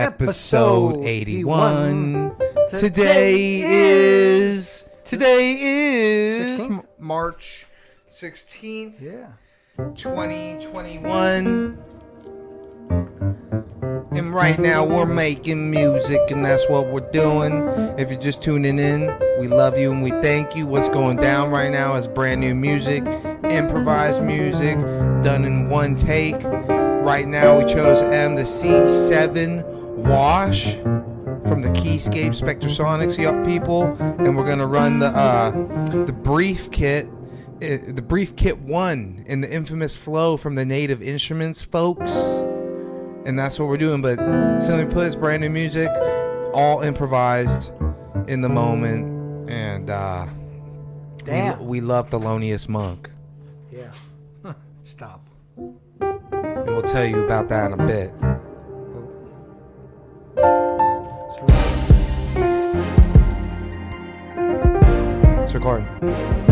episode 81. Today is today is 16th? March 16th, Yeah. 2021. And right now we're making music and that's what we're doing. If you're just tuning in, we love you and we thank you. What's going down right now is brand new music, improvised music, done in one take. Right now we chose M the C7 Wash from the Keyscape Spectrasonics yup people and we're gonna run the uh the brief kit uh, the brief kit one in the infamous flow from the native instruments folks and that's what we're doing but simply put it's brand new music all improvised in the moment and uh we, Damn. we love Thelonious Monk Yeah. Stop. and we'll tell you about that in a bit it's recording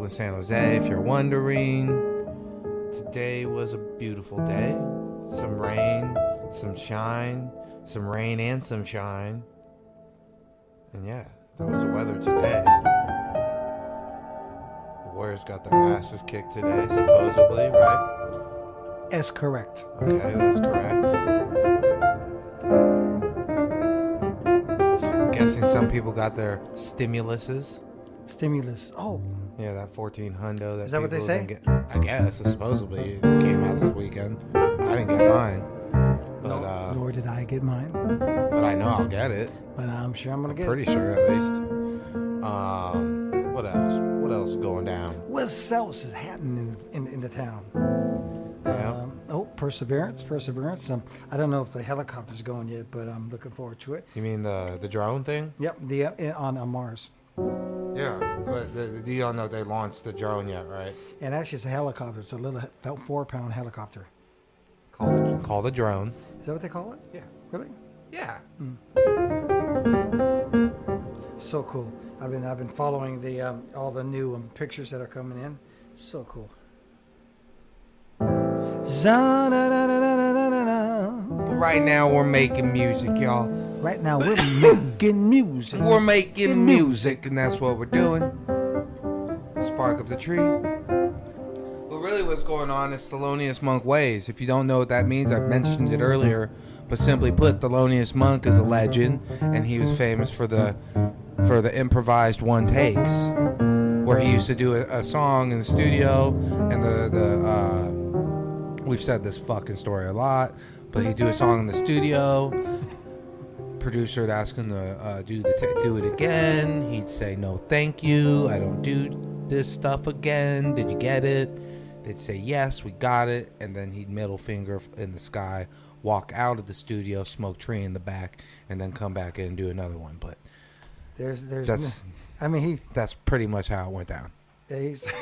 Oakland, San Jose. If you're wondering, today was a beautiful day. Some rain, some shine, some rain and some shine. And yeah, that was the weather today. The Warriors got their asses kicked today, supposedly, right? That's correct. Okay, that's correct. I'm Guessing some people got their stimuluses. Stimulus. Oh, Yeah, that fourteen hundo. That Is that what they say? Get, I guess supposedly it came out this weekend. I didn't get mine, but uh, nor did I get mine, but I know I'll get it. but I'm sure I'm gonna get it. Pretty it. sure at least. Um, what else? What else is going down? What else is happening in, in, in the town? Yeah. Um, oh, Perseverance, Perseverance. Um, I don't know if the helicopter's going yet, but I'm looking forward to it. You mean the the drone thing? Yep, the uh, on, on Mars. Yeah, but the, you don't know they launched the drone yet, right? And actually, it's a helicopter. It's a little four pound helicopter. Called it, called a drone. Is that what they call it? Yeah. Really? Yeah. So cool. I've been I've been following the um, all the new um, pictures that are coming in. So cool. Right now we're making music, y'all. Right now we're making music. We're making music, and that's what we're doing. Spark up the tree. Well, really, what's going on is Thelonious Monk ways. If you don't know what that means, I've mentioned it earlier. But simply put, Thelonious Monk is a legend, and he was famous for the for the improvised one takes, where he used to do a, a song in the studio, and the the uh, we've said this fucking story a lot, but he'd do a song in the studio producer would ask him to uh, do the ta do it again. He'd say no, thank you. I don't do this stuff again. Did you get it? They'd say yes, we got it, and then he'd middle finger in the sky, walk out of the studio, smoke tree in the back, and then come back in and do another one. But There's there's. that's I mean he that's pretty much how it went down. he's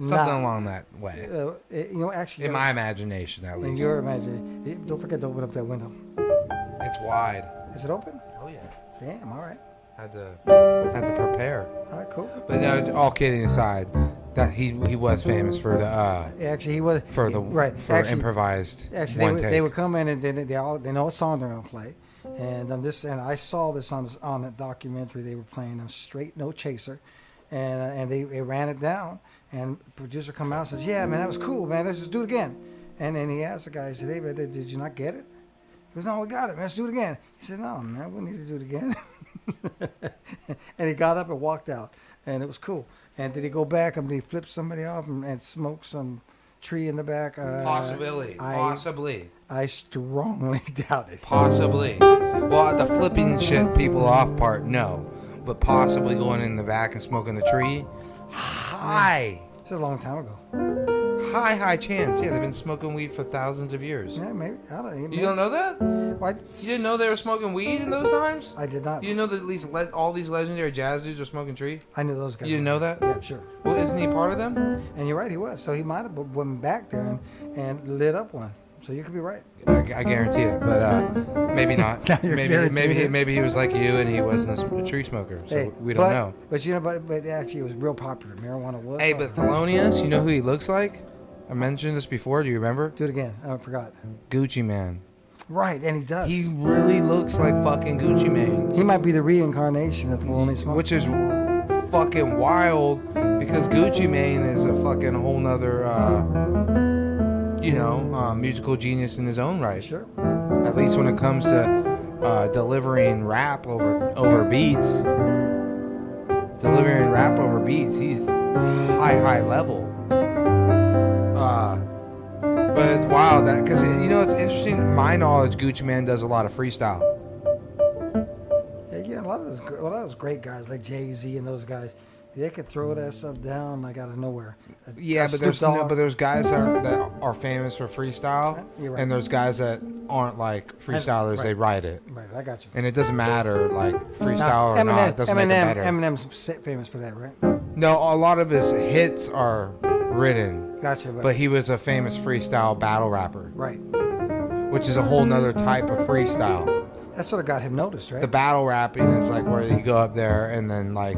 Something not- along that way, Uh, you know, actually, in my imagination at least. in your imagination, don't forget to open up that window. It's wide. Is it open? Oh yeah. Damn. All right. Had to had to prepare. All right. Cool. But no, all kidding aside, that he he was famous for the uh Actually, he was for the right. for actually, improvised actually, they would, take. they would come in and they, they all they know what song they're gonna play, and um, this and I saw this on this, on a documentary they were playing um, straight no chaser, and uh, and they, they ran it down, and producer come out and says, yeah man that was cool man let's just do it again, and then he asked the guy he said hey man did you not get it? Goes no we got it man let's do it again. He said no man we need to do it again, and he got up and walked out, and it was cool. And did he go back and did he flip somebody off and, and smoke some tree in the back? Uh, possibly, I, possibly, I strongly doubt it. possibly. Well, the flipping shit people off part, no, but possibly going in the back and smoking the tree. High, It's a long time ago. High, high chance. Yeah, they've been smoking weed for thousands of years. Yeah, maybe. I don't. You don't know that? Well, I, You didn't know they were smoking weed in those times? I did not. You know that at least le- all these legendary jazz dudes are smoking tree? I knew those guys. You didn't know that? Yeah, sure. Well, isn't he part of them? And you're right, he was. So he might have went back there and, and lit up one. So you could be right. I, I guarantee it, but uh, maybe not. Maybe maybe he, maybe he was like you and he wasn't a, a tree smoker, so hey, we don't but, know. But you know, but, but actually, it was real popular. Marijuana was. Hey, but. Thelonious, you know who he looks like? I mentioned this before. Do you remember? do it again. I forgot. Gucci Mane. Right, and he does. He really looks like fucking Gucci Mane, he might be the reincarnation of Thelonious Monk. which is fucking wild because Gucci Mane is a fucking whole nother, uh, you know, uh, musical genius in his own right. sure. At least when it comes to uh, delivering rap over over beats, delivering rap over beats, he's high high level. Uh, but it's wild that because you know it's interesting. My knowledge, Gucci Mane does a lot of freestyle. Yeah, yeah, a lot of those, a lot of those great guys like Jay Z and those guys, they could throw that stuff down like out of nowhere. Uh, Yeah, uh, but there's no, but there's guys that are, that are famous for freestyle, You're right. and there's guys that aren't like freestylers. They write it, right, I got you. and it doesn't matter like freestyle or Eminem, not. It doesn't Eminem, make it better. Eminem's famous for that, right? No, a lot of his hits are written, Gotcha, but, but he was a famous freestyle battle rapper, right. which is a whole nother type of freestyle. That sort of got him noticed, right? the battle rapping is like where you go up there and then like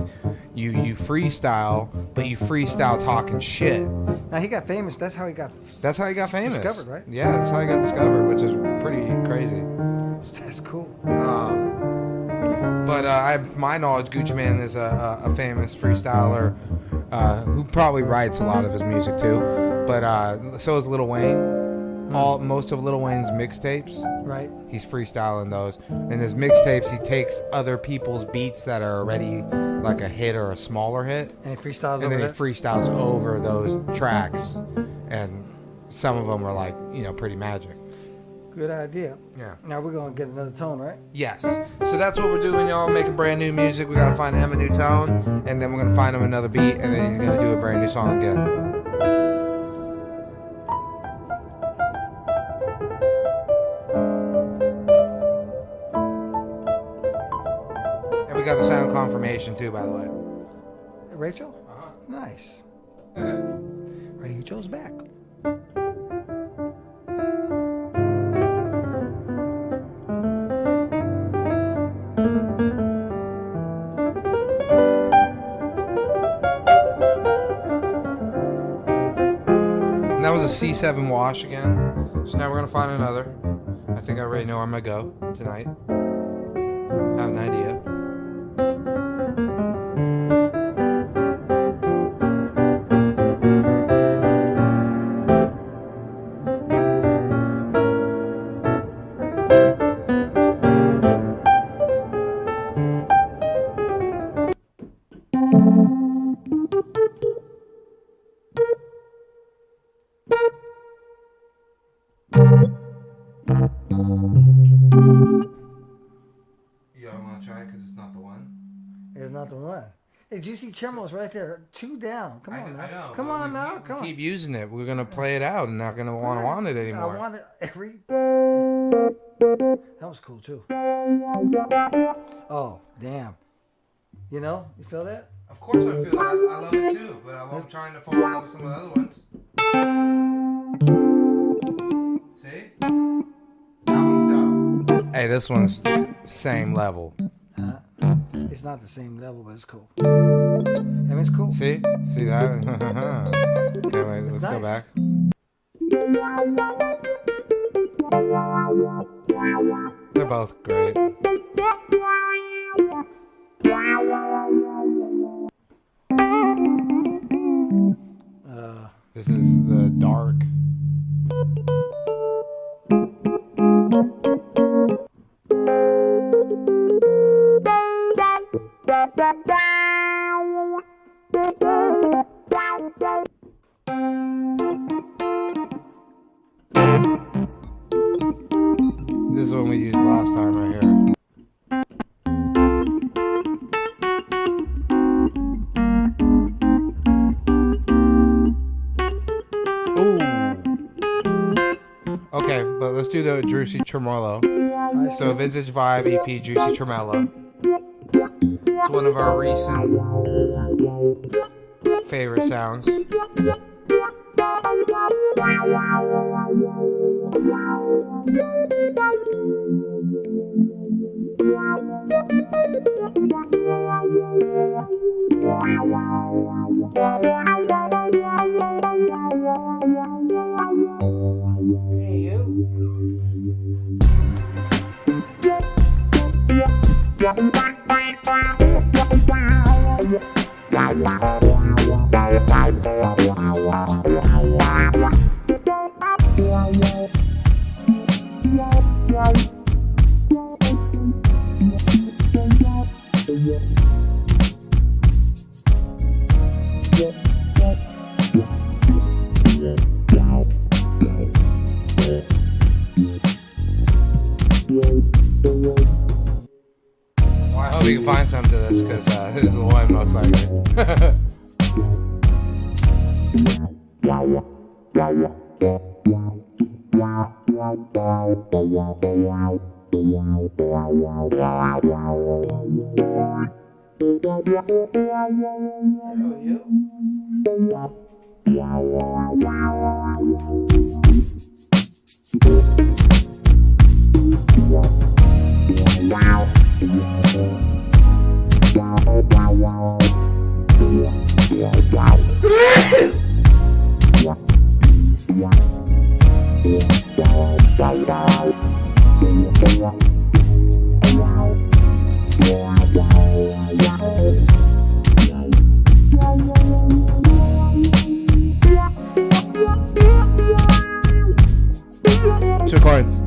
you you freestyle, but you freestyle talking shit. now he got famous. That's how he got. That's how he got famous. Discovered, right? Yeah, that's how he got discovered, which is pretty crazy. That's cool. Um, but uh, I, my knowledge, Gucci Mane is a, a, famous freestyler uh, who probably writes a lot of his music too. But uh, so is Lil Wayne. All most of Lil Wayne's mixtapes, Right. he's freestyling those. In his mixtapes, he takes other people's beats that are already like a hit or a smaller hit, And he freestyles and over then he freestyles over those tracks. And some of them are like you know pretty magic. Good idea. Yeah. Now we're gonna get another tone, right? Yes. So that's what we're doing, y'all. Making brand new music. We gotta find him a new tone, and then we're gonna find him another beat, and then he's gonna do a brand new song again. And we got the sound confirmation too, by the way. Rachel. Uh-huh. Nice. Rachel's back. C7 wash again. So now we're gonna find another. I think I already know where I'm gonna go tonight. I have an idea. Hey, Juicy Tremolo's right there. Two down. Come I, on now. I know. Come but on we now. keep- Come we on. Keep using it. We're gonna play it out and not gonna want to want it anymore. I want it every. That was cool too. Oh damn! You know, you feel that? Of course, I feel it. I, I love it too, but I'm trying to follow it up with some of the other ones. See? That one's dope. Hey, this one's s- same level. Uh-huh. It's not the same level, but it's cool. I mean, it's cool. See? See that? okay, wait, let's go back. They're both great. Uh, This is the dark. This is one we used last time right here. Ooh. Okay, but let's do the Juicy Tremolo. So Vintage Vibe EP Juicy Tremolo. One of our recent favorite sounds. Yeah. You.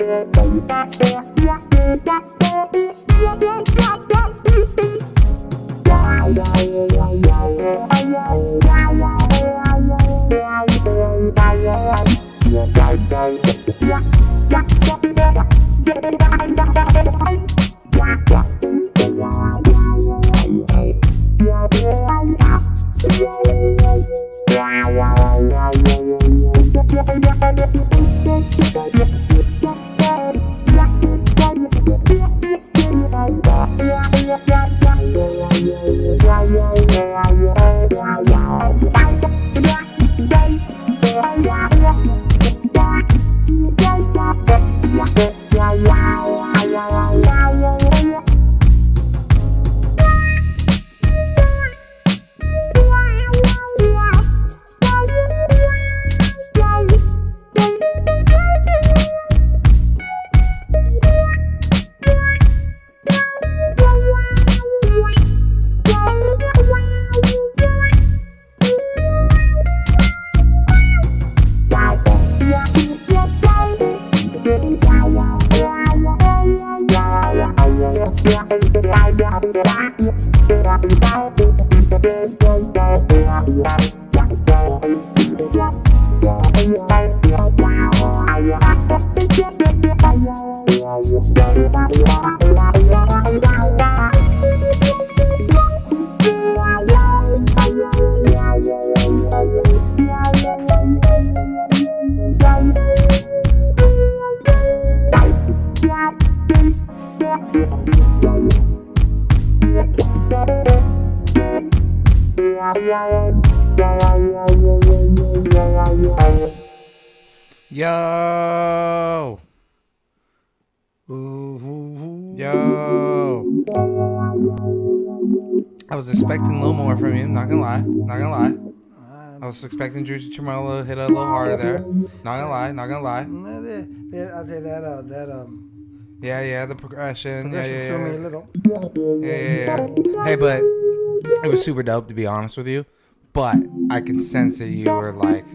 Yo. Was expecting Juicy Tremolo to hit a little harder there. Not gonna lie, not gonna lie. No, they- they- I'll say that uh, that um, Yeah, yeah, the progression. Yeah, progression yeah, threw me a yeah. little. Yeah, yeah, yeah. Hey, but it was super dope to be honest with you. But I can sense that you were like,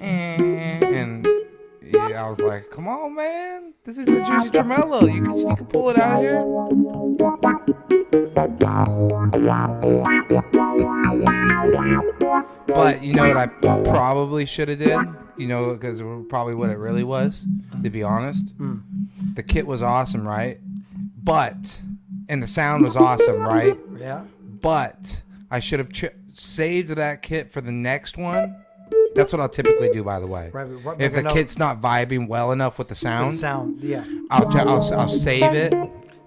eh, and yeah, I was like, come on, man, this is the Juicy Tremolo. You can, you can pull it out of here. But you know what I probably should have did? You know, because probably what it really was, to be honest. Hmm. The kit was awesome, right? But, and the sound was awesome, right? Yeah. But I should have ch- saved that kit for the next one. That's what I'll typically do, by the way. Right, If the note. kit's not vibing well enough with the The sound, sound. Yeah. I'll, ju- I'll I'll save it,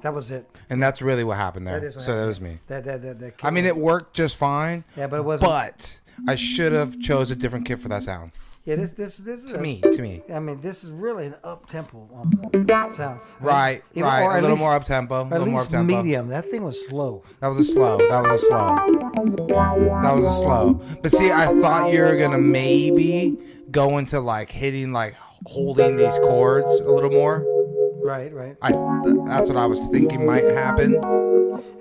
That was it. and that's really what happened there. That what so that was me. That that that. that I mean, it worked just fine. Yeah, but it wasn't- But I should have chose a different kit for that sound. Yeah. This this this is To a- me, to me. I mean, this is really an up tempo um, sound. Right, Even- right. or A little least- more up tempo. A at little more up least medium. That thing was slow. That was a slow. That was a slow. That was a slow. But see, I thought you were gonna maybe go into like hitting, like holding these chords a little more. Right, right. I th- that's what I was thinking might happen.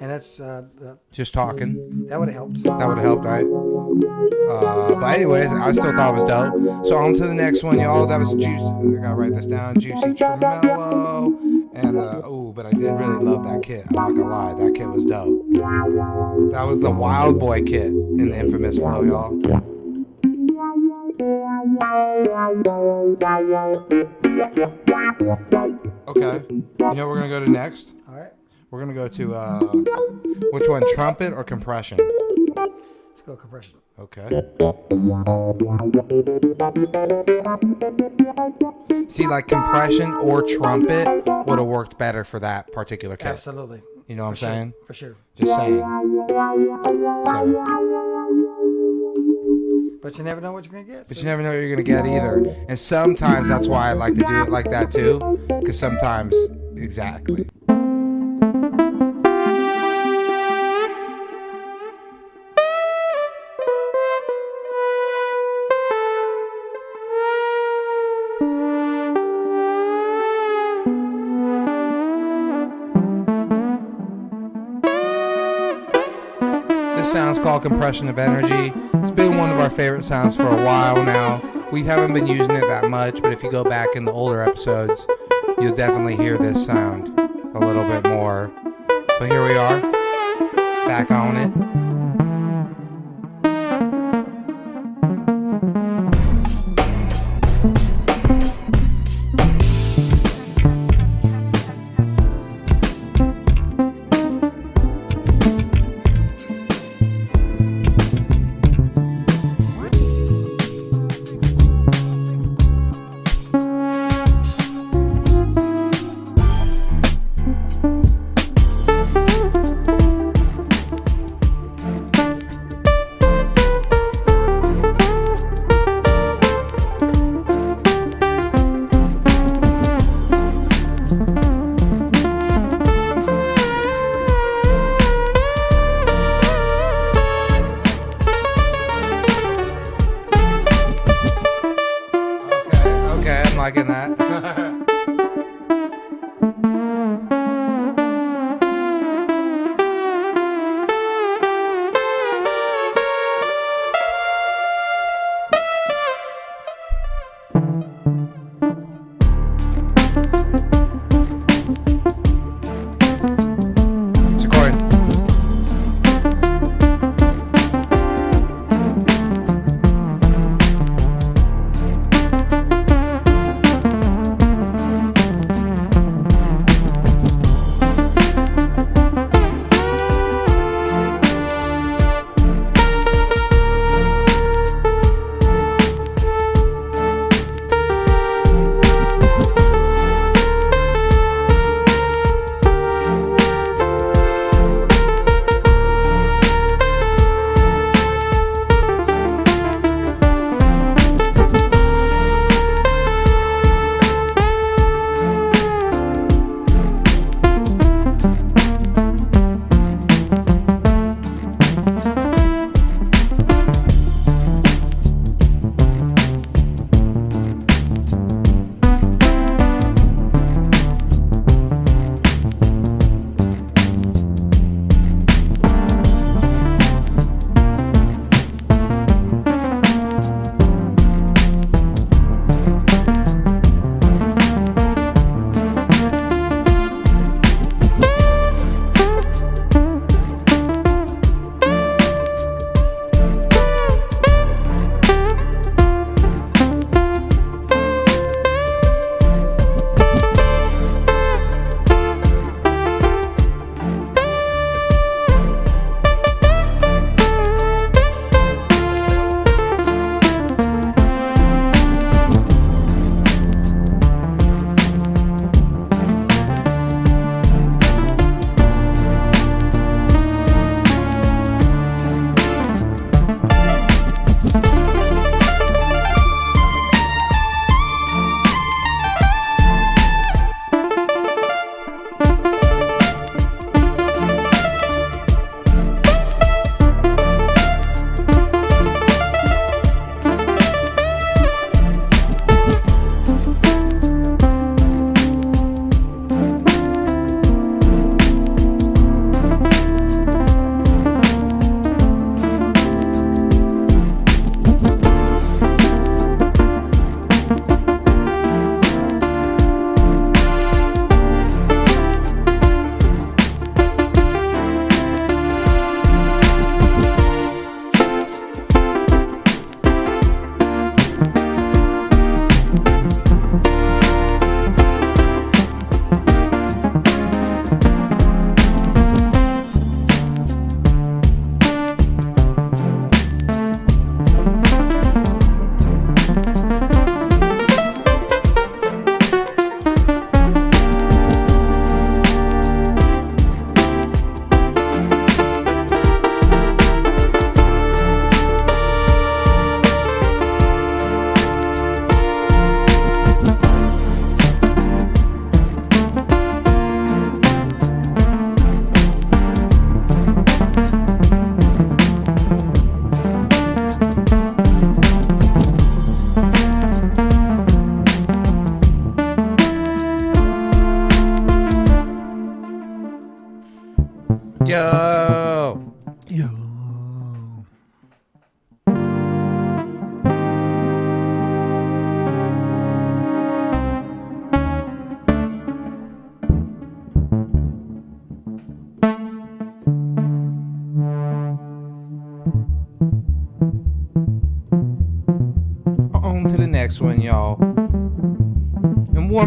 And that's uh, uh, Just talking. that would have helped. That would have helped, right? Uh, but anyways, I still thought it was dope. So on to the next one, y'all. That was juicy. I gotta write this down. Juicy Tremolo. And uh, oh, but I did really love that kit. I'm not gonna lie, that kit was dope. That was the Wild Boy kit in the infamous flow, y'all. Okay. You know what we're gonna go to next? We're gonna go to uh, which one? Trumpet or compression? Let's go compression. Okay. See, like compression or trumpet would have worked better for that particular case. Absolutely. You know what I'm sure. saying? For sure. Just saying. So, But you never know what you're gonna get. but so- you never know what you're gonna get either. And sometimes that's why I like to do it like that too, because sometimes exactly. Compression of energy. It's been one of our favorite sounds for a while now. We haven't been using it that much, but if you go back in the older episodes, you'll definitely hear this sound a little bit more. But here we are, back on it.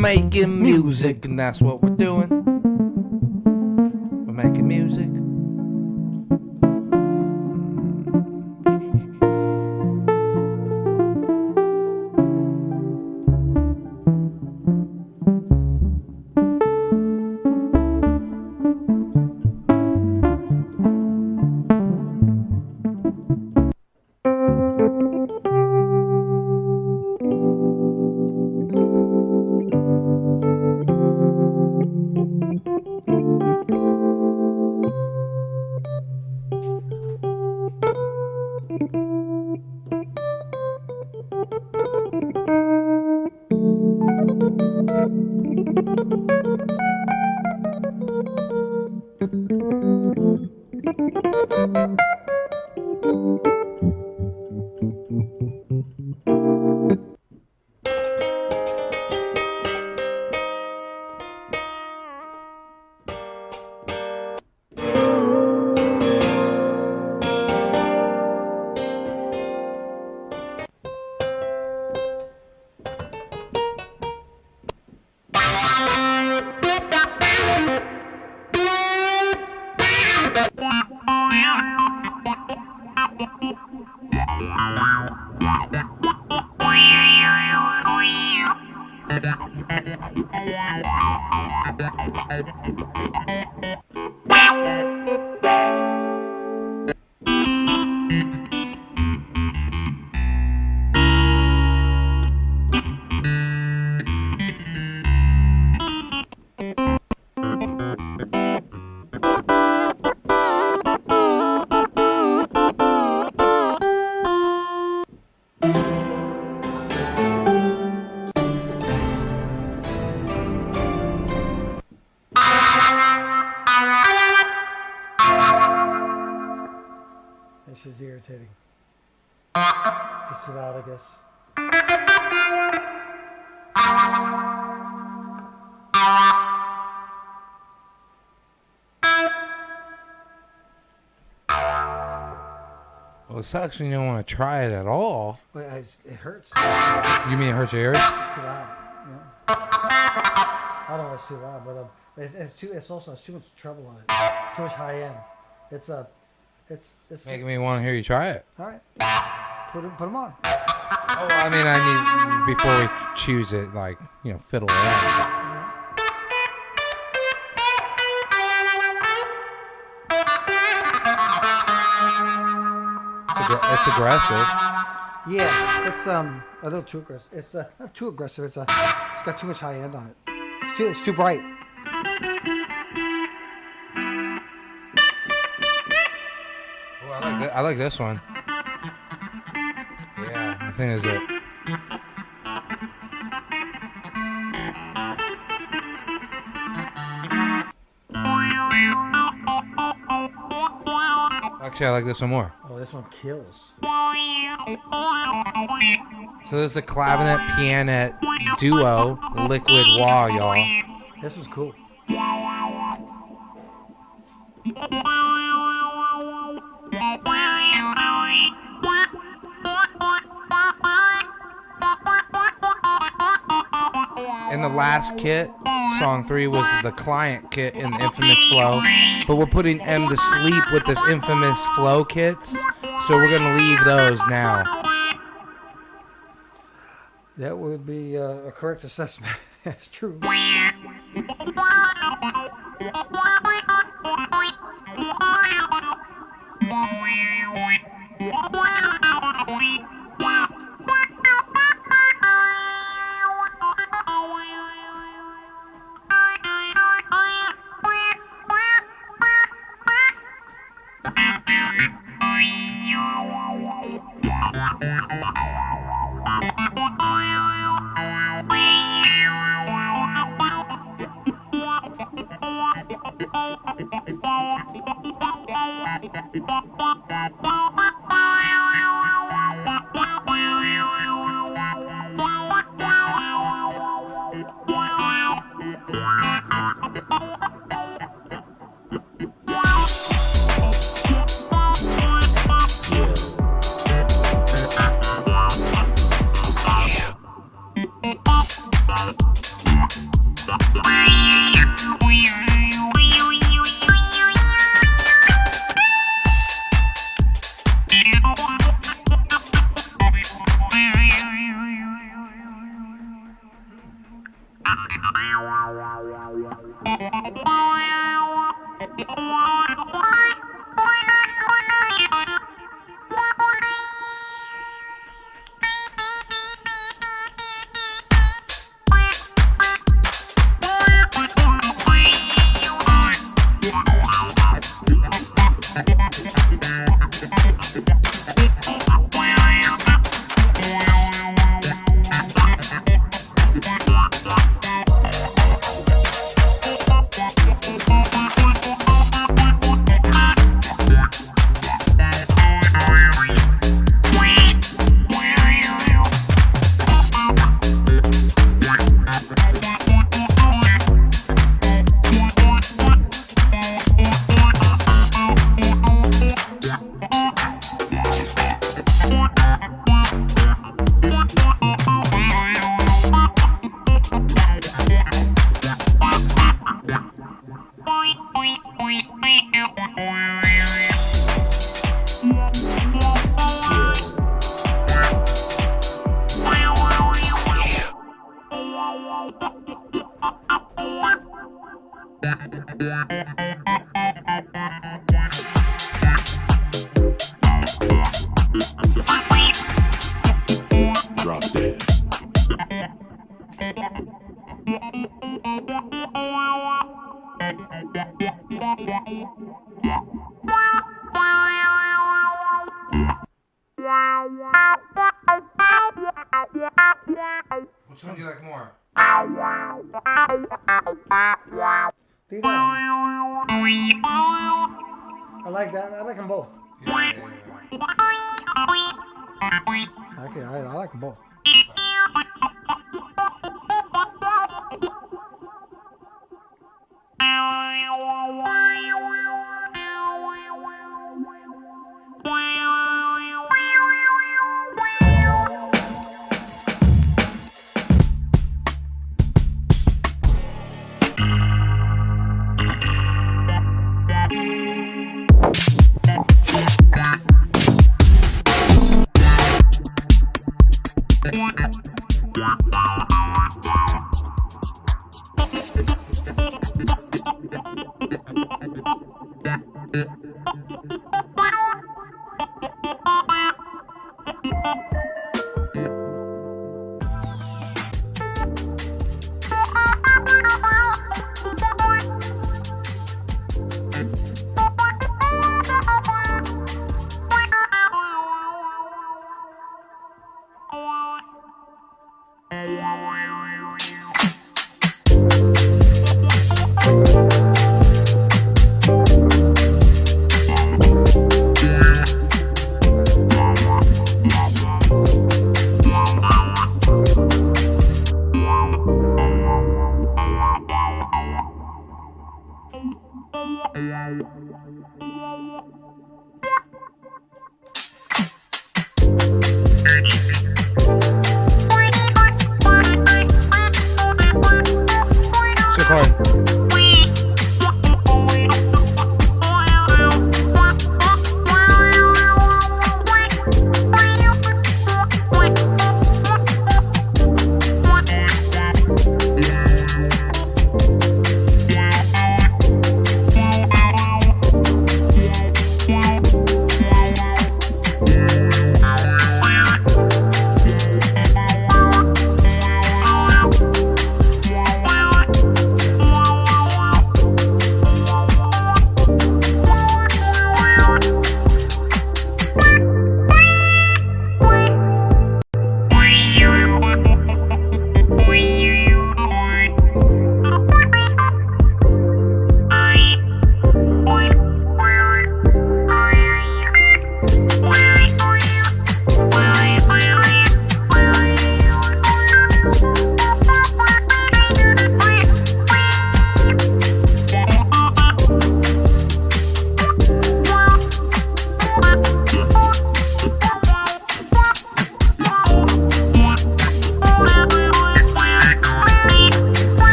Making music, and that's what it sucks when you don't want to try it at all. I, just- it hurts. You mean it hurts your ears? It's too loud. Yeah. I don't know it's too loud, but um, it's, it's too. It's also it's too much treble on it. Too much high end. It's a. it's it's. Making me want to hear you try it. all right. Put them, put them on. Oh, I mean, I need before we choose it, like you know, fiddle it aggr- it's aggressive. Yeah, it's um a little too aggressive. It's uh, not too aggressive. It's a. It's got too much high end on it. It's too, it's too bright. Oh, I, like thi- I like this one. Yeah, I think that's it. Actually, I like this one more. This one kills. So this is a clavinet pianet duo, liquid wah, y'all. This was cool. In the last kit, song three was the client kit in the infamous flow, but we're putting M to sleep with this infamous flow kits, so we're going to leave those now. That would be uh, a correct assessment. That's true.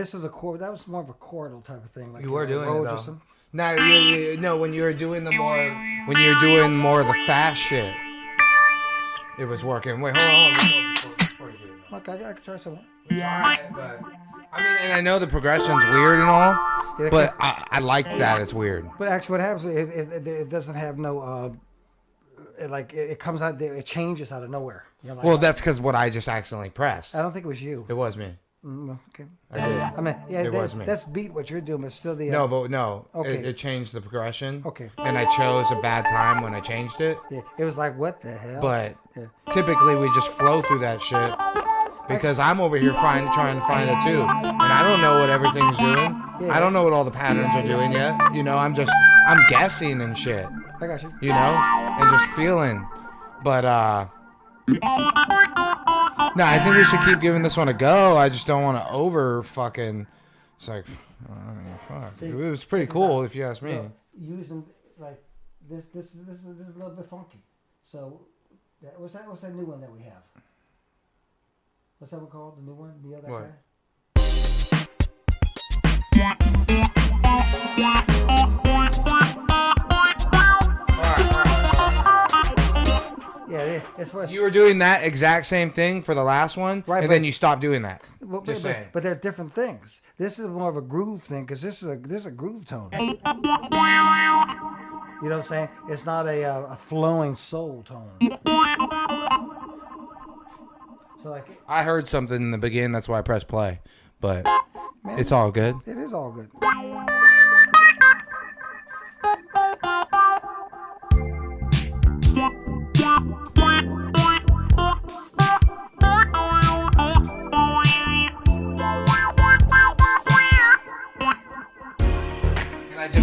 This was a chord. That was more of a chordal type of thing. Like You were know, doing it though. something. No, you, you, no. When you were doing the more, when you were doing more of the fast shit, it was working. Wait, hold on. Hold on before- before you do it. I, I can try something. Try it, but I mean, and I know the progression's weird and all, Yeah, but I, I like that it's weird. But actually, what happens is it, it, it doesn't have no. Uh, it, like it, it comes out, it changes out of nowhere. You know, like, Well, that's because what I just accidentally pressed. I don't think it was you. It was me. Mm, okay. I did. I mean, yeah, It that- was me. that's beat what you're doing, but still the. Uh, No, but no. Okay. It, it changed the progression. Okay. And I chose a bad time when I changed it. yeah, it was like what the hell? But Yeah. typically we just flow through that shit because I'm over here find, trying to find it too, and I don't know what everything's doing. Yeah. I don't know what all the patterns are doing yet. You know, I'm just I'm guessing and shit. I got you. You know, and just feeling. But uh, no, I think we should keep giving this one a go. I just don't want to over fucking. It's like, I don't fuck. See, it was pretty cool if you ask me. Look, using like this, this, this, is this is a little bit funky. So, that, what's that? What's that new one that we have? What's that one called? The new one? Neil, that What? guy. Yeah, yeah, it's for. You were doing that exact same thing for the last one, Right, and but- then you stopped doing that. But, Just but, saying. but they're different things. This is more of a groove thing because this is a this is a groove tone. You know what I'm saying? It's not a uh, a flowing soul tone. So like I heard something in the beginning, that's why I pressed play. But it's all good. it is all good.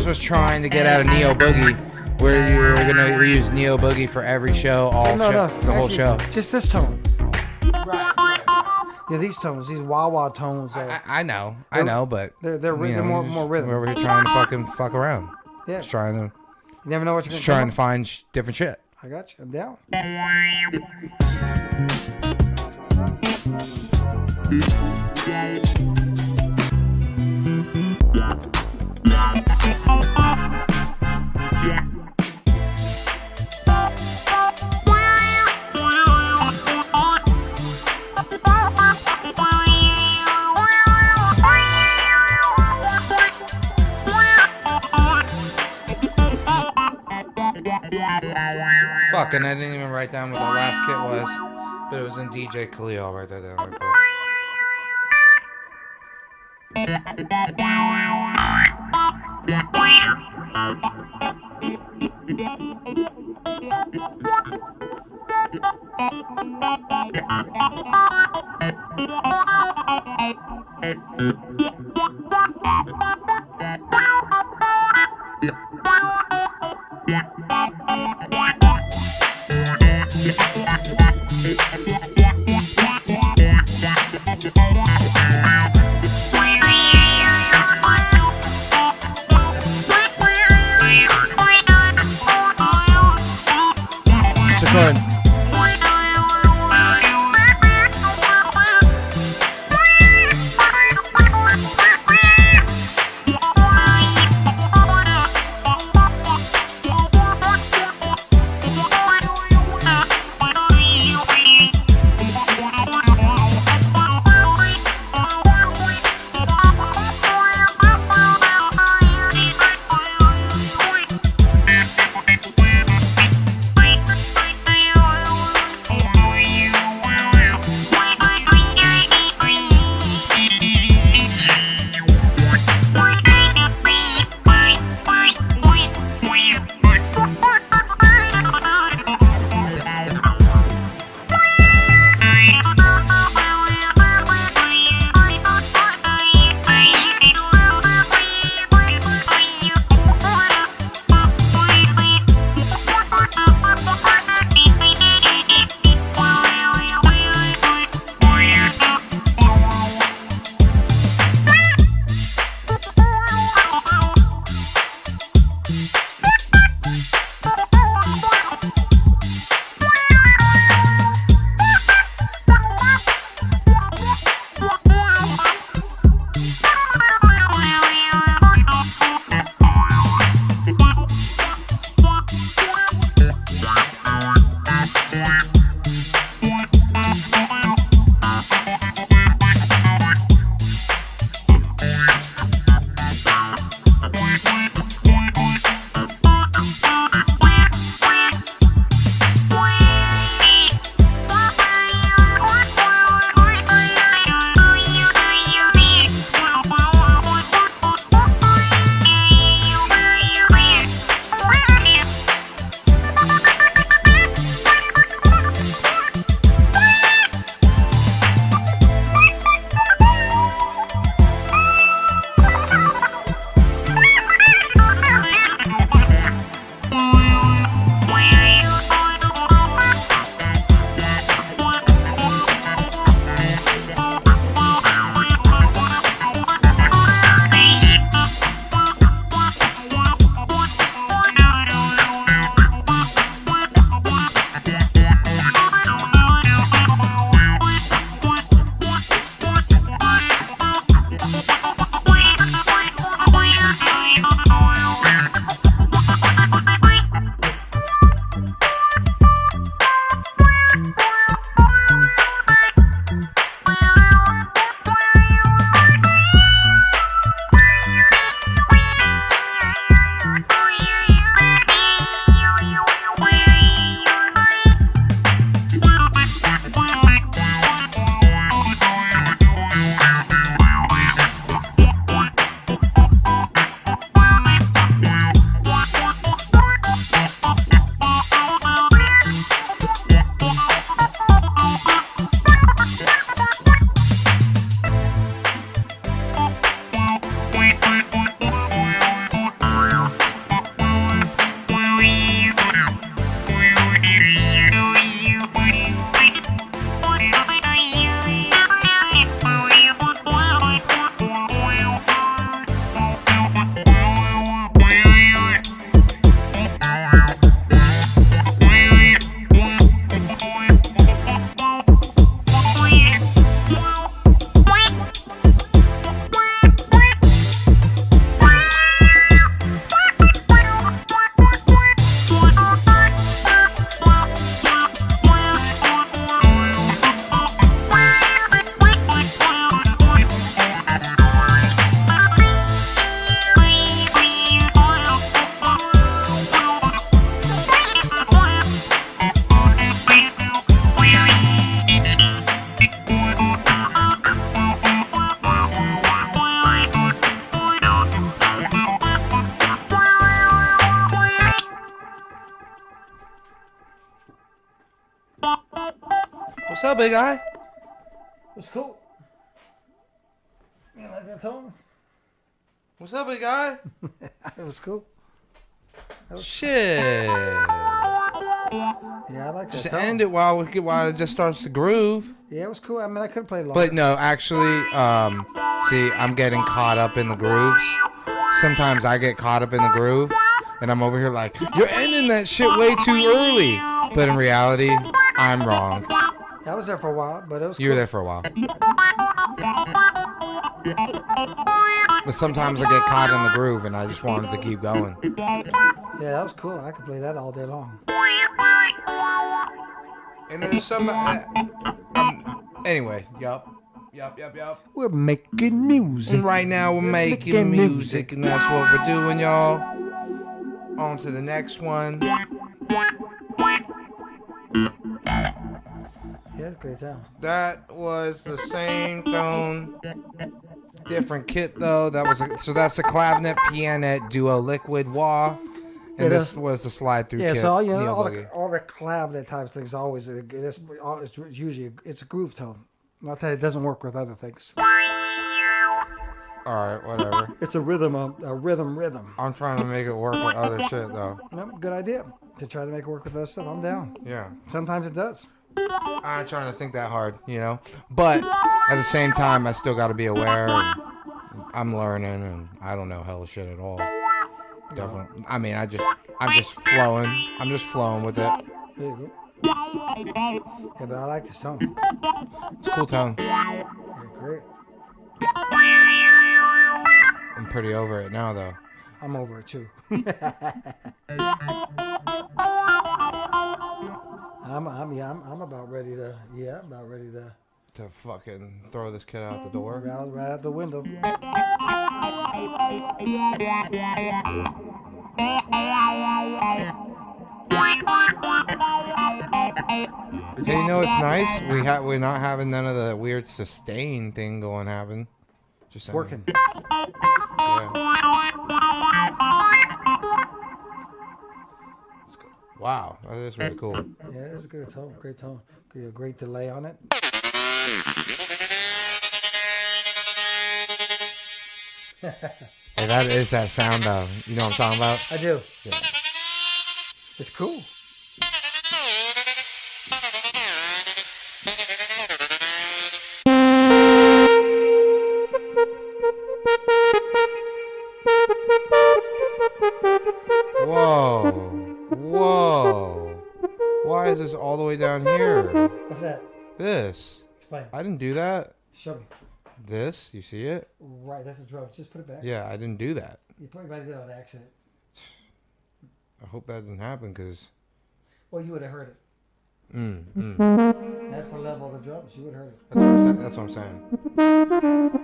Was trying to get out of Neo Boogie, where you were gonna use Neo Boogie for every show, all No, show, no, the whole show. Just this tone. Right, right, Yeah, these tones, these wah wah tones. Are, I, I know, I know, but They're- they're ry- you they're know, more- just- more rhythm. We're trying to fucking fuck around. yeah, Just trying to, you never know what you're just trying to find sh- different shit. I got you. I'm down. Fuck, and I didn't even write down what the last kit was, but it was in DJ Khalil. I'll write that. So up, big guy? It's cool. You like that tone? What's up, big guy? It was cool. Shit. Yeah, I like that Just tone. end it while we get, while it just starts to groove. Yeah, it was cool. I mean, I could have played longer. But no, actually, um, see, I'm getting caught up in the grooves. Sometimes I get caught up in the groove, and I'm over here like, you're ending that shit way too early. But in reality, I'm wrong. I was there for a while, but it was You were there for a while. But sometimes I get caught in the groove, and I just wanted to keep going. Yeah, that was cool. I could play that all day long. And then some. Uh, um, anyway, yup. Yup, yup, yup. We're making music. And right now we're making Making music, music. and that's what we're doing, y'all. On to the next one. Yeah, it's great time. That was the same tone, different kit though. That was a, so that's a clavinet pianet duo liquid wah, and Yeah, this was the slide through Yeah, kit. so all, you know, all the, all the clavinet type things always uh, it's, it's usually it's a groove tone. Not that it doesn't work with other things. All right, whatever. It's a rhythm, a, a rhythm, rhythm. I'm trying to make it work with other shit though. Yep, good idea to try to make it work with other stuff. I'm down. Yeah. Sometimes it does. I'm not trying to think that hard, you know. But at the same time, I still got to be aware. And I'm learning, and I don't know hell of shit at all. Definitely. I mean, I just, I'm just flowing. I'm just flowing with it. There you go. Yeah, but I like the song. It's a cool tone. Yeah, great. I'm pretty over it now, though. I'm over it too. I'm, I'm, yeah, I'm, I'm about ready to, yeah, I'm about ready to, To fucking throw this kid out the door. right, right out the window. Hey, you know it's nice. We have we're not having none of the weird sustain thing going happen. Just saying. Working. Yeah. Wow, that is really cool. Yeah, it's a good tone, great tone. Great, great delay on it. Hey, that is that sound though. You know what I'm talking about? I do. Yeah. It's cool. All the way down here? What's that? This. Explain. I didn't do that. Show me. This. You see it? Right, that's the drums. Just put it back. Yeah, I didn't do that. You probably might have did it on accident. I hope that didn't happen because. Well, you would have heard it. Mm, mm. That's the level of the drums. You would have heard it. That's, what I'm saying. That's what I'm saying.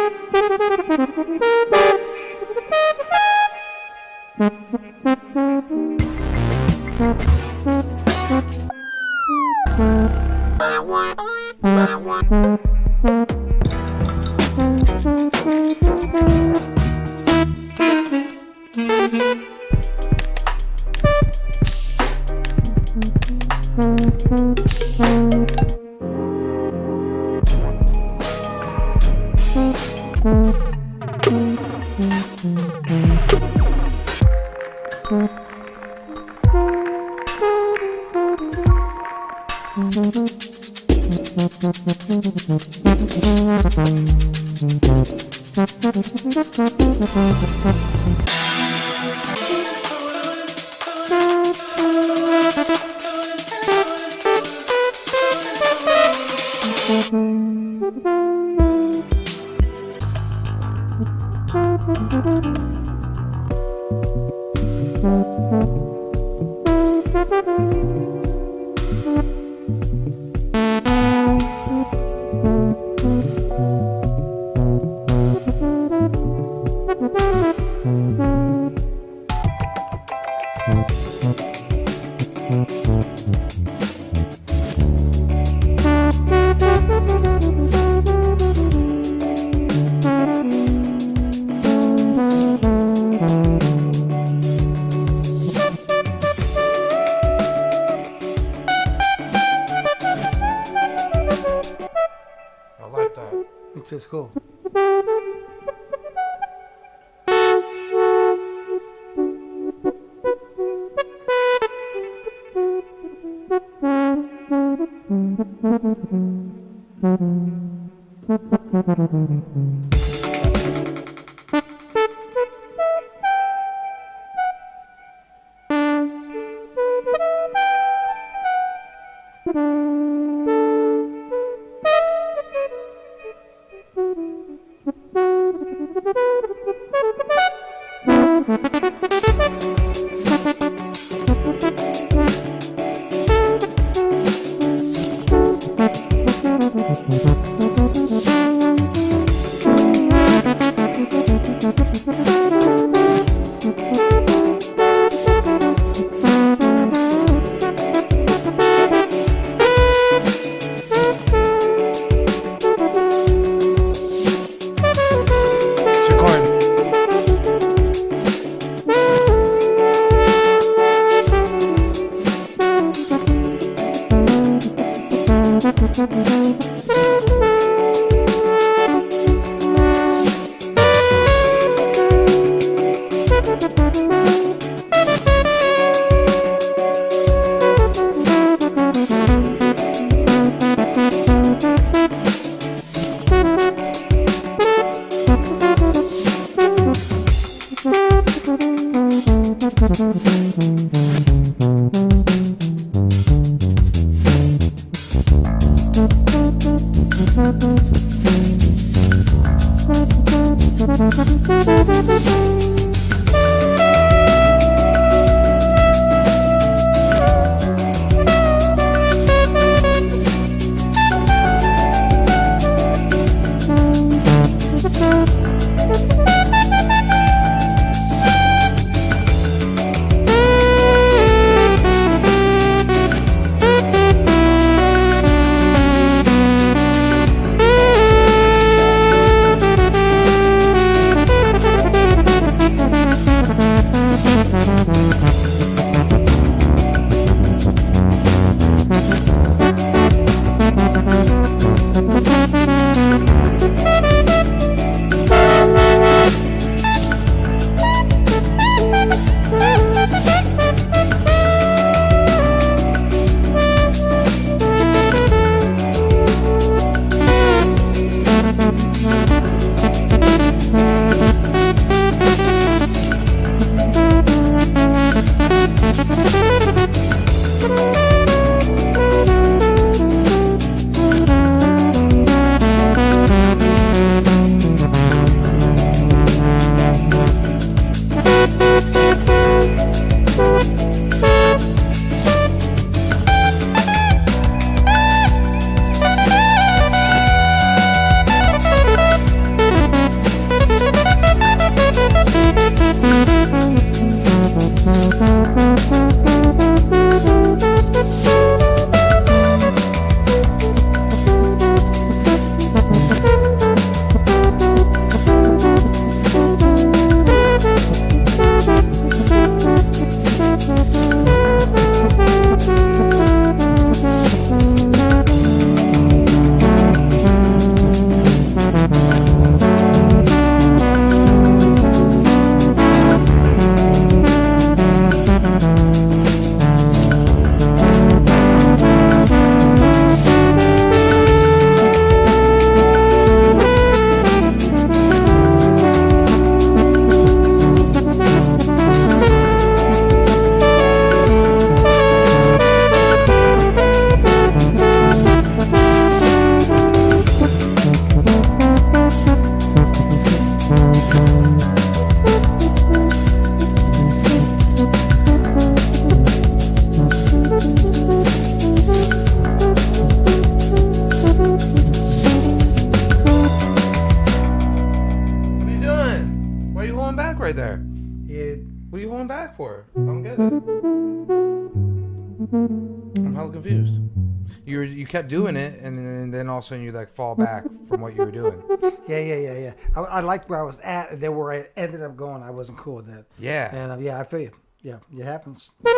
Of a sudden you like fall back from what you were doing. yeah, yeah, yeah, yeah. I, I liked where I was at, and then where I ended up going, I wasn't cool with that. Yeah. And uh, yeah, I feel you. Yeah, it happens. Yeah,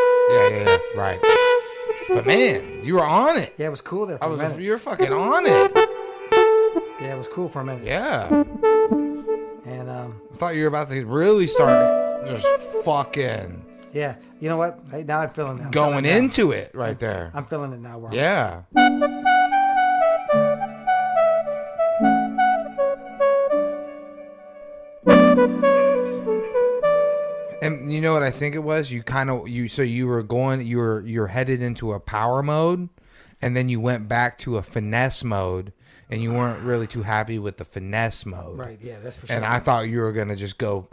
yeah, yeah. Right. But man, you were on it. Yeah, it was cool there for I a was. minute. You're fucking on it. Yeah, it was cool for a minute. Yeah. And um, I thought you were about to really start just fucking yeah, you know what? Hey, now I'm feeling. I'm going feeling it now. into it right there. I'm feeling it now. Where I'm- And you know what I think it was? You kind of you so you were going you were you're headed into a power mode and then you went back to a finesse mode and you weren't really too happy with the finesse mode. Right. Yeah, that's for sure. And I thought you were going to just go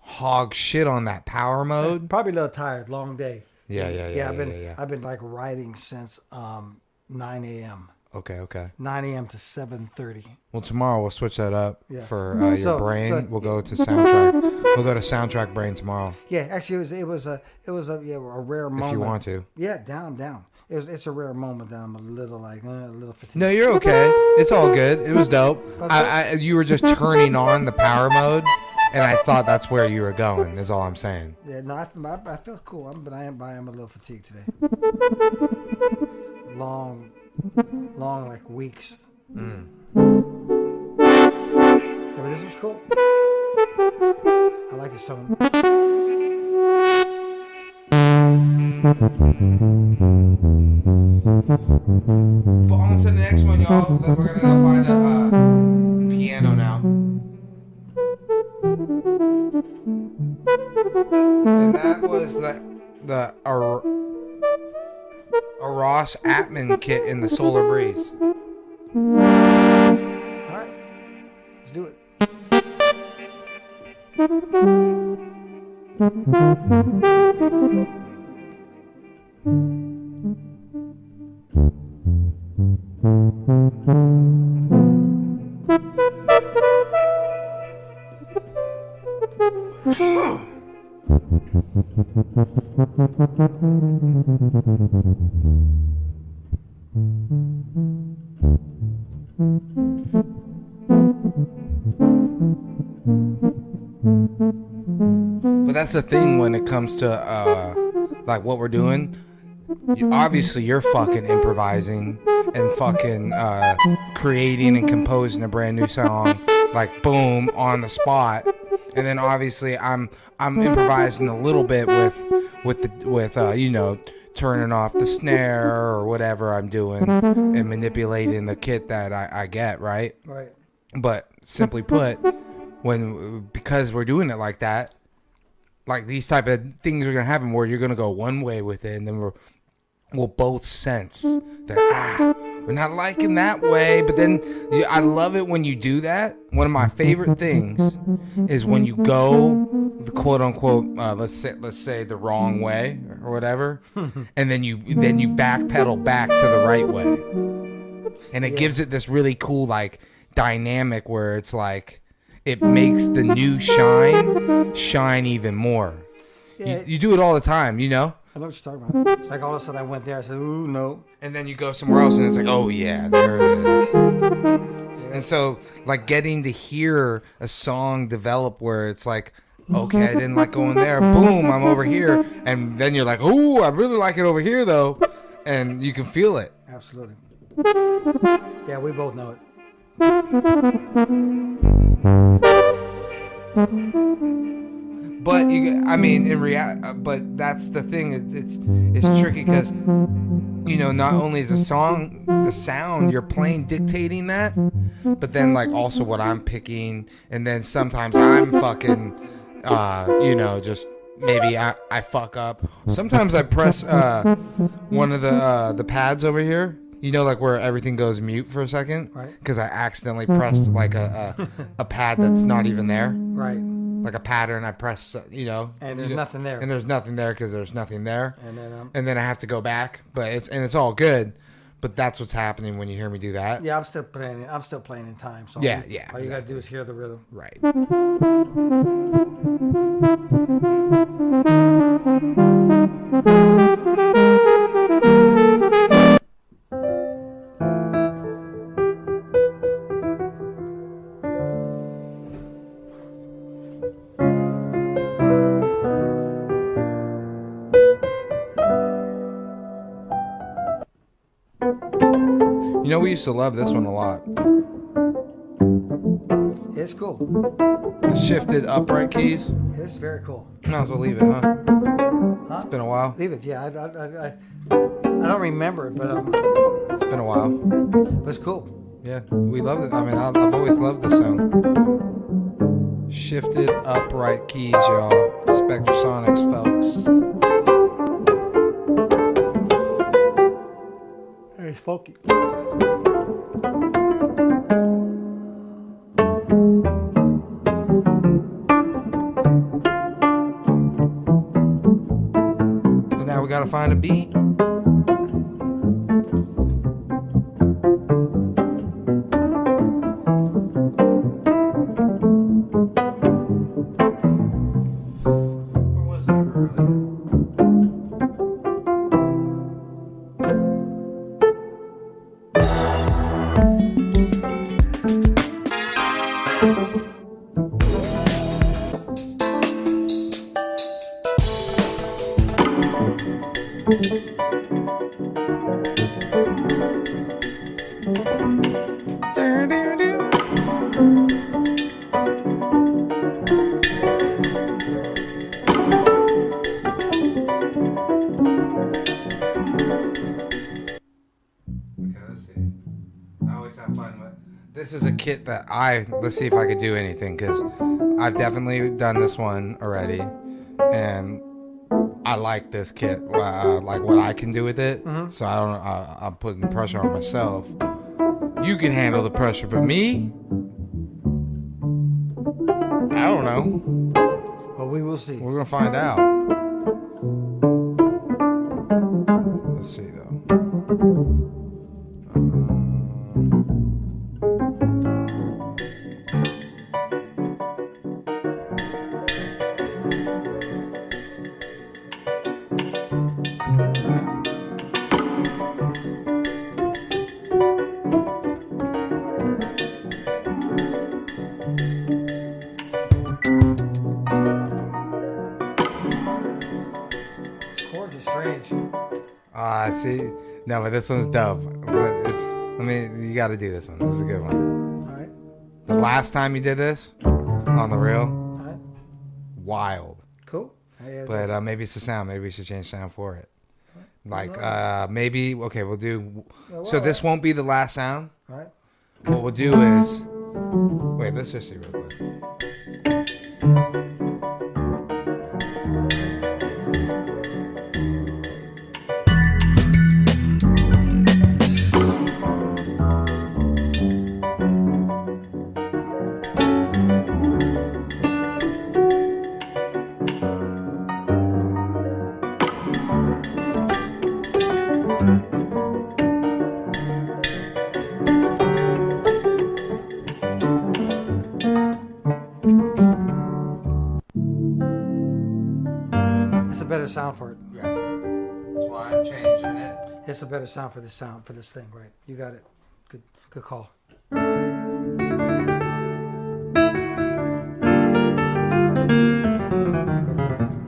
hog shit on that power mode. probably a little tired, long day. Yeah, yeah, yeah. I've yeah, been yeah, yeah. I've been like riding since um, 9 a.m. Okay, okay. 9 a.m. to 7:30. Well, tomorrow we'll switch that up Yeah. for uh, your So- brain. so- we'll go to soundtrack. we'll go to soundtrack brain tomorrow Yeah, actually, it was it was a it was a yeah, a rare moment. if you want to. Yeah, down, down. It was it's a rare moment that I'm a little like uh, a little fatigued. No, you're okay. It's all good. It was dope. I, I, you were just turning on the power mode, and I thought that's where you were going. Is all I'm saying. Yeah, no, I, I, I feel cool. I'm, but I am, I am a little fatigued today. long, long like weeks. Mm. Yeah, but this was cool. I like this tone. But on to the next one, y'all. We're gonna go find a uh, piano now. And that was the the a, a Ross Atman kit in the Solar Breeze. All right, let's do it. But that's the thing when it comes to uh, like what we're doing. You, obviously, you're fucking improvising and fucking uh, creating and composing a brand new song, like boom on the spot. And then obviously, I'm I'm improvising a little bit with with the with uh, you know turning off the snare or whatever I'm doing and manipulating the kit that I, I get right. Right. But simply put, when because we're doing it like that, like these type of things are gonna happen where you're gonna go one way with it, and then we're we'll both sense that ah, we're not liking that way. But then you, I love it when you do that. One of my favorite things is when you go the quote unquote uh, let's say let's say the wrong way or whatever, and then you then you backpedal back to the right way, and it gives it this really cool like dynamic where it's like it makes the new shine shine even more. Yeah, You, you do it all the time, you know? I know what you're talking about. It's like all of a sudden I went there. I said, "Ooh, no." And then you go somewhere else and it's like, oh yeah, there it is. And so, like, getting to hear a song develop where it's like, okay, I didn't like going there. Boom, I'm over here. And then you're like, oh, I really like it over here, though. And you can feel it. Absolutely. Yeah, we both know it. But you, I mean, in real, uh, but that's the thing. It's it's, it's tricky because you know, not only is the song, the sound you're playing dictating that, but then like also what I'm picking, and then sometimes I'm fucking, uh, you know, just maybe I, I fuck up. Sometimes I press uh one of the uh, the pads over here. You know, like where everything goes mute for a second, Right. Because I accidentally pressed like a, a a pad that's not even there Right. Like a pattern. I press, uh, you know, And there's nothing there. and there's nothing there because there's nothing there, And then, um, and then I have to go back. But it's and it's all good. But that's what's happening when you hear me do that. yeah, I'm still playing. I'm still playing in time. So Yeah, all you, yeah, All you gotta do is hear the rhythm. Right. Know, we used to love this one a lot. It's cool. The shifted upright keys. It's very cool. Might as well leave it, huh? huh? It's been a while. Leave it. Yeah, I, I, I, I, don't remember it, but um, It's been a while. but it's cool. Yeah, we love it. I mean, I- I've always loved this song. Shifted upright keys, y'all. Spectrasonics, folks. Very funky. Now we gotta find a beat. That I let's see if I could do anything because I've definitely done this one already, and I like this kit. Uh, like what I can do with it. So I don't. I, I'm putting pressure on myself. You can handle the pressure, but me, I don't know. Well, we will see. We're gonna find out. This one's dope. But It's, I mean, you got to do this one. This is a good one. All right. The last time you did this on the reel, right. wild. Cool. But uh, maybe it's the sound. Maybe we should change sound for it. Like uh, maybe okay, we'll do. So this won't be the last sound. all right. What we'll do is, wait, let's just see real quick. It's a better sound for it. Yeah. That's why I'm changing it. It's a better sound for this sound for this thing, right? You got it. Good. Good call.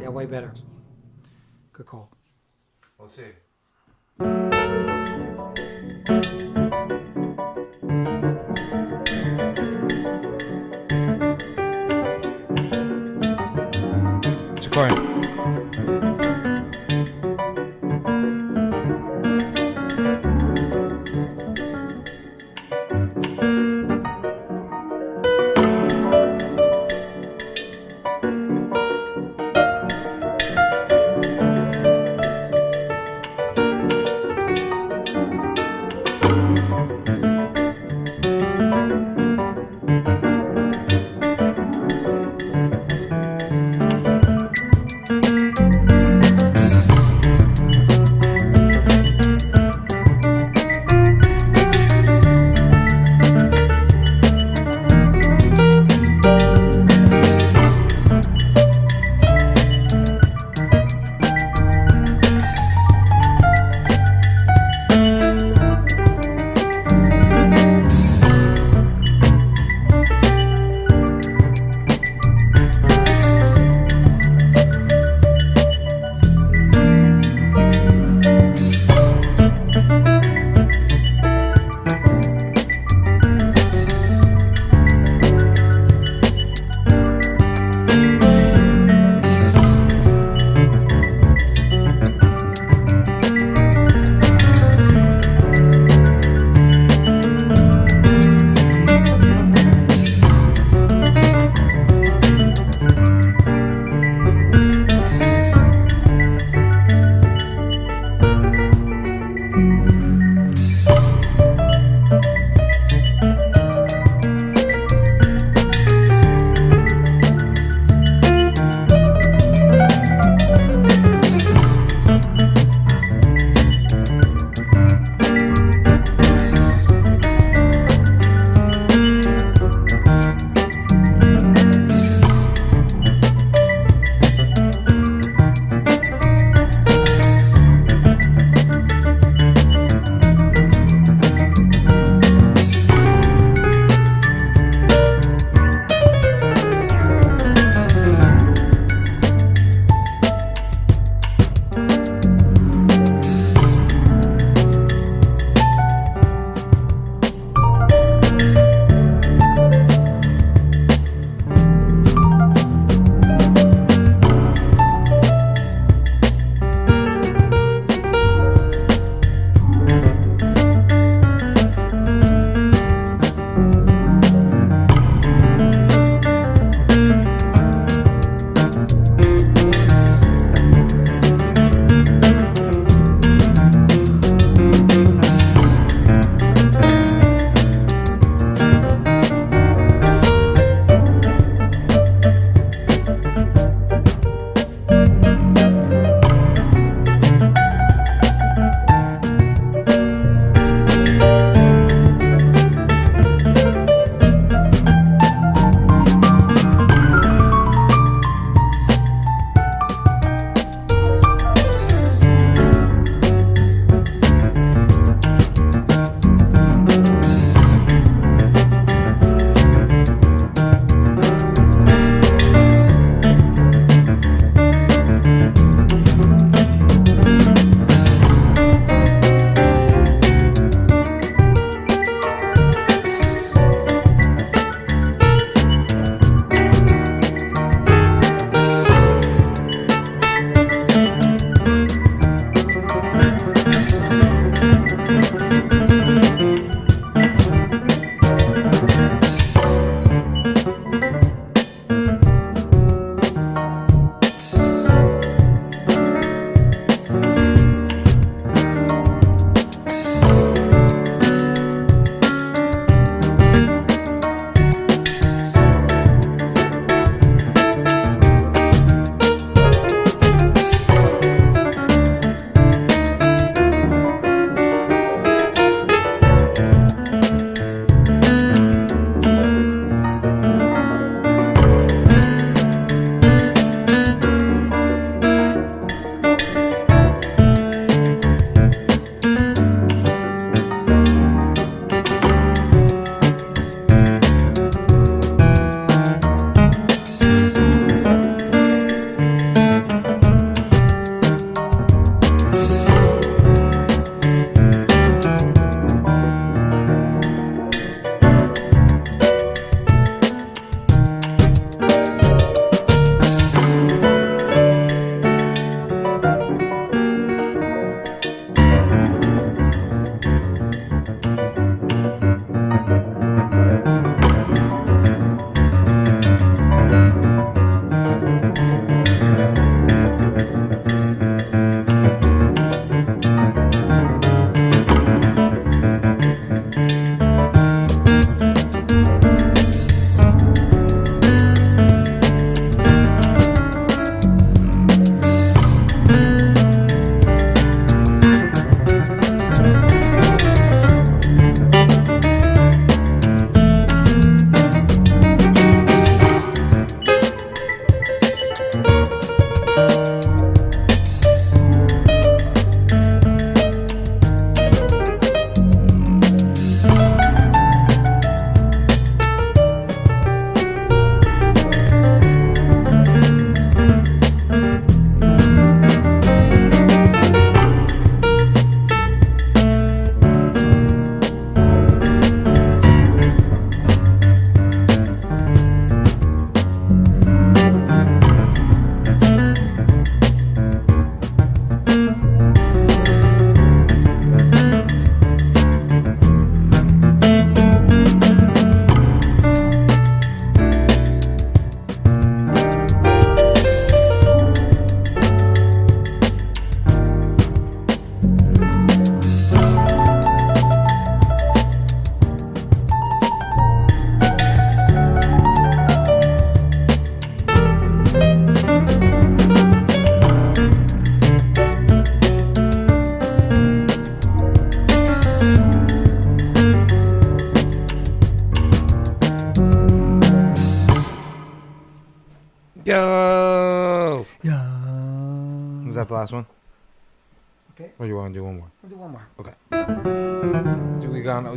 Yeah, way better. Good call. We'll see.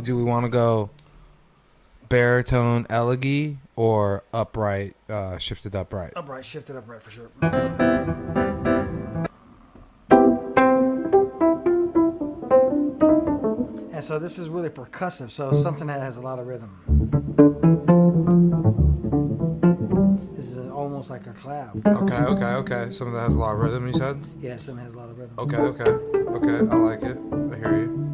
Do we Do we want to go baritone elegy or upright, uh, shifted upright? Upright, shifted upright for sure. And so this is really percussive, so something that has a lot of rhythm. This is almost like a clap. Okay, okay, okay. Something that has a lot of rhythm. You said. Yeah, something has a lot of rhythm. Okay, okay, okay. I like it. I hear you.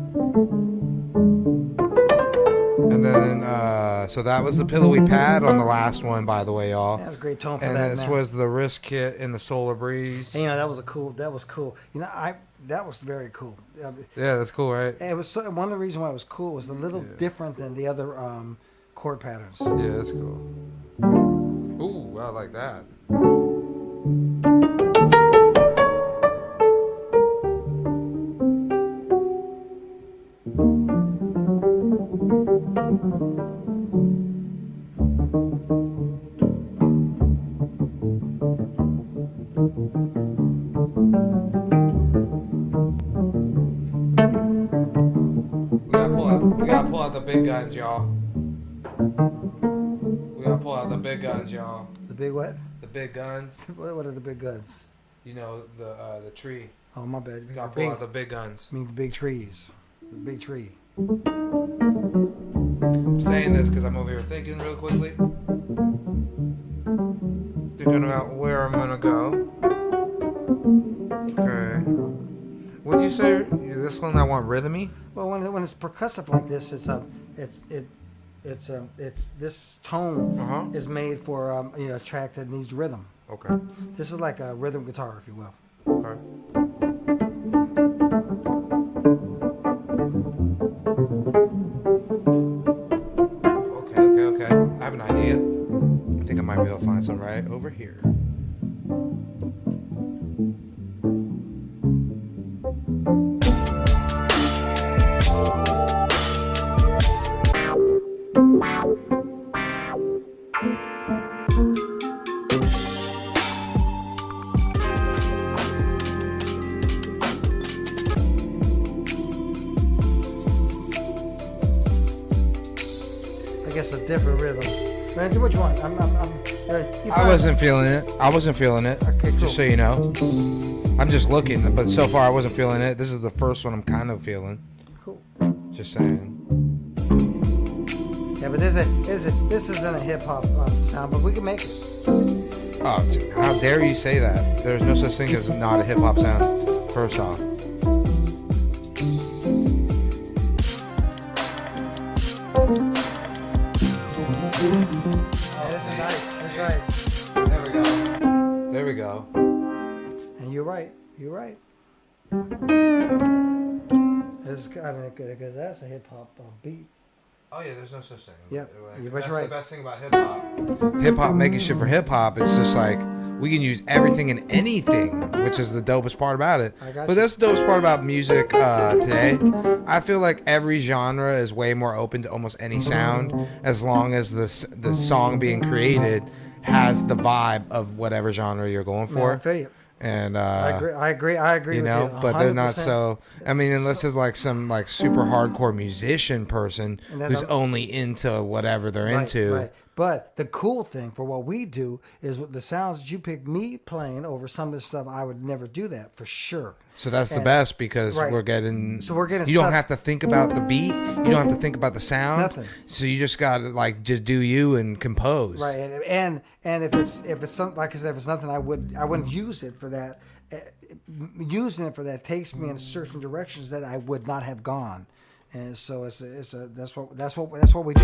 Uh, so that was the pillowy pad on the last one, by the way, y'all. That was a great tone for And that. this man. was the wrist kit in the solar breeze. And, you know, that was a cool. That was cool. You know, I that was very cool. Uh, Yeah, that's cool, right? It was so, one of the reasons why it was cool was a little Yeah. different than the other um, chord patterns. Yeah, that's cool. Ooh, I like that. Guns, y'all. We gotta pull out the big guns, y'all. The big what? The big guns. What are the big guns? You know the uh, the tree. Oh my bad. We gotta The pull big, out the big guns. I mean the big trees. The big tree. I'm saying this because I'm over here thinking real quickly. Thinking about where I'm gonna go. Okay. What'd you say? This one I want rhythmy. Well, when, when it's percussive like this, it's a it's it it's um it's this tone Uh huh. is made for um, you know, a track that needs rhythm. Okay. This is like a rhythm guitar, if you will. Okay. Okay, okay, okay. I have an idea. I think I might be able to find some right over here. Different rhythm. Man, do what you want. I'm, I'm, I'm, you I wasn't feeling it. I wasn't feeling it. Okay, cool. Just so you know. I'm just looking, but so far I wasn't feeling it. This is the first one I'm kind of feeling. Cool. Just saying. Yeah, but this is this is this isn't a hip hop um, sound, but we can make it. Oh, t- how dare you say that? There's no such thing as not a hip hop sound. First off. Yeah, is nice. That's right. There we go. There we go. And you're right. You're right. This, I mean, because that's a hip hop uh, beat. Oh yeah, there's no such thing. You're That's right. the best thing about hip hop. Hip hop making shit for hip hop. It's just like we can use everything and anything, which is the dopest part about it. But that's the dopest part about music uh, today. I feel like every genre is way more open to almost any sound, as long as the the song being created has the vibe of whatever genre you're going Man, I for. feel you. And uh, I agree. I agree. I agree you with know, you. but they're not so. I mean, unless it's like some like super hardcore musician person who's only into whatever they're Right, into. right. But the cool thing for what we do is with the sounds that you pick me playing over some of the stuff. I would never do that for sure. So that's the best because right. we're getting. So we're getting You don't have to think about the beat. You don't have to think about the sound. Nothing. So you just got to like just do you and compose. Right, and and, and if it's if it's something like I said, if it's nothing, I would I wouldn't use it for that. Uh, using it for that takes me in certain directions that I would not have gone, and so it's a, it's a that's what that's what that's what we do.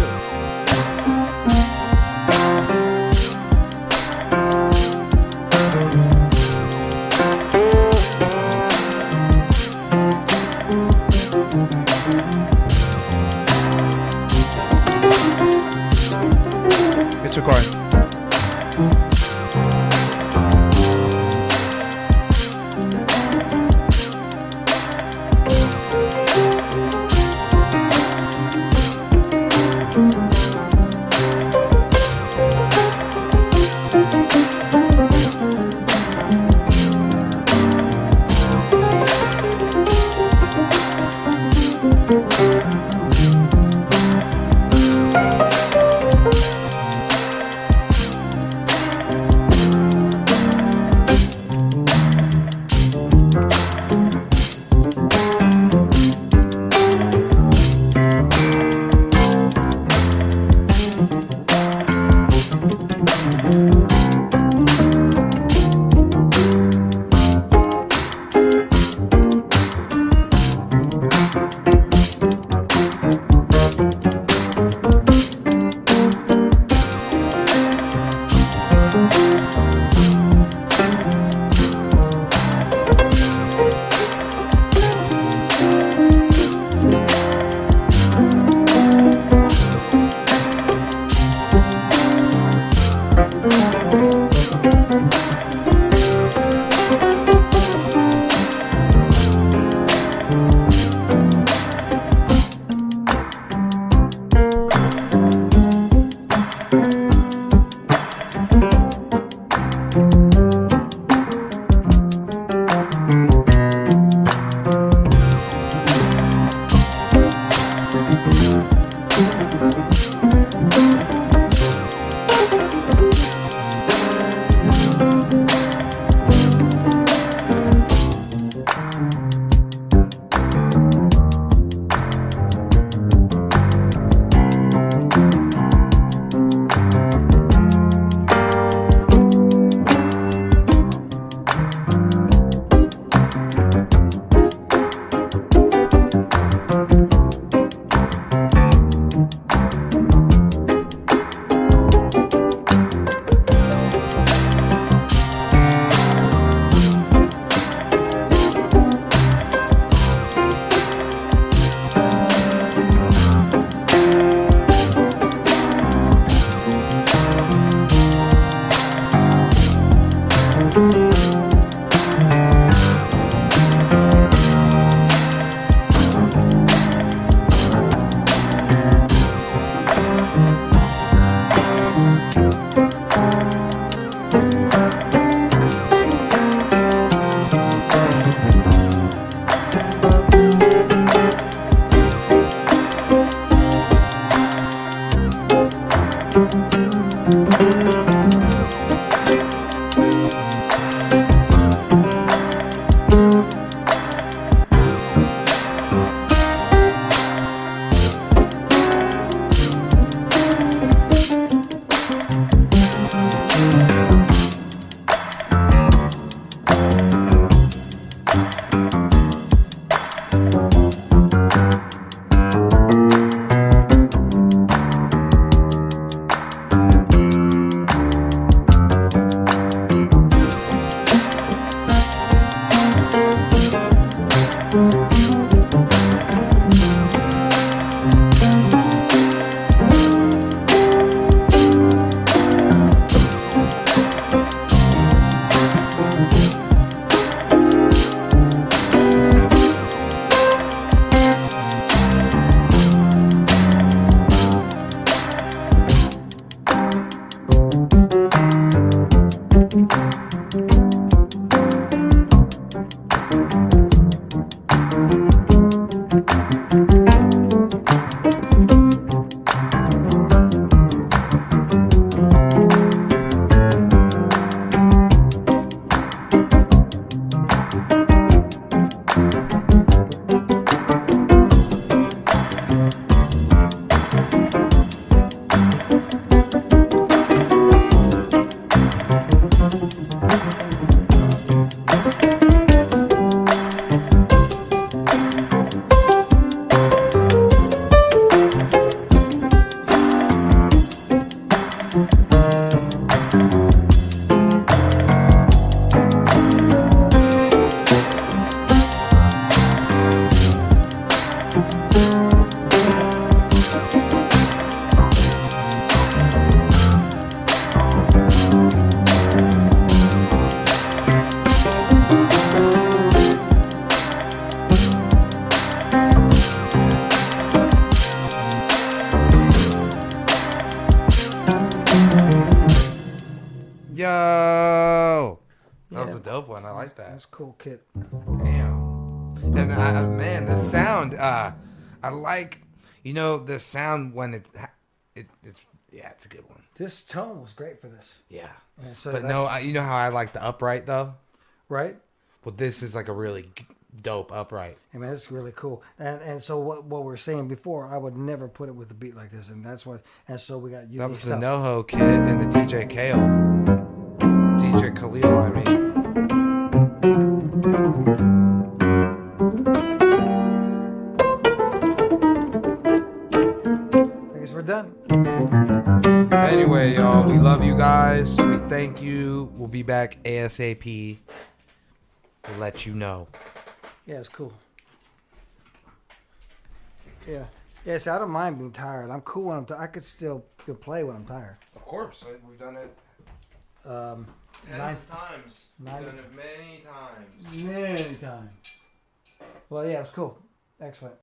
Cool kit. Damn. And uh, man, the sound. Uh, I like. You know the sound when it, it it's yeah, it's a good one. This tone was great for this. Yeah. And so But that- no, I, you know how I like the upright though. right? Well, this is like a really dope upright. I mean, it's really cool. And and so what what we're saying before, I would never put it with a beat like this, and that's what. And so we got unique That was the. NoHo kit and the DJ Kale. DJ Khalil, I mean. I guess we're done. Anyway, y'all, we love you guys. We thank you. We'll be back ASAP to let you know. Yeah, it's cool. Yeah. Yeah, see, I don't mind being tired. I'm cool when I'm tired. I could still play when I'm tired. Of course, we've done it Um, tens Nine- of times. nine- done it many times. many times. Well, yeah, it was cool. Excellent.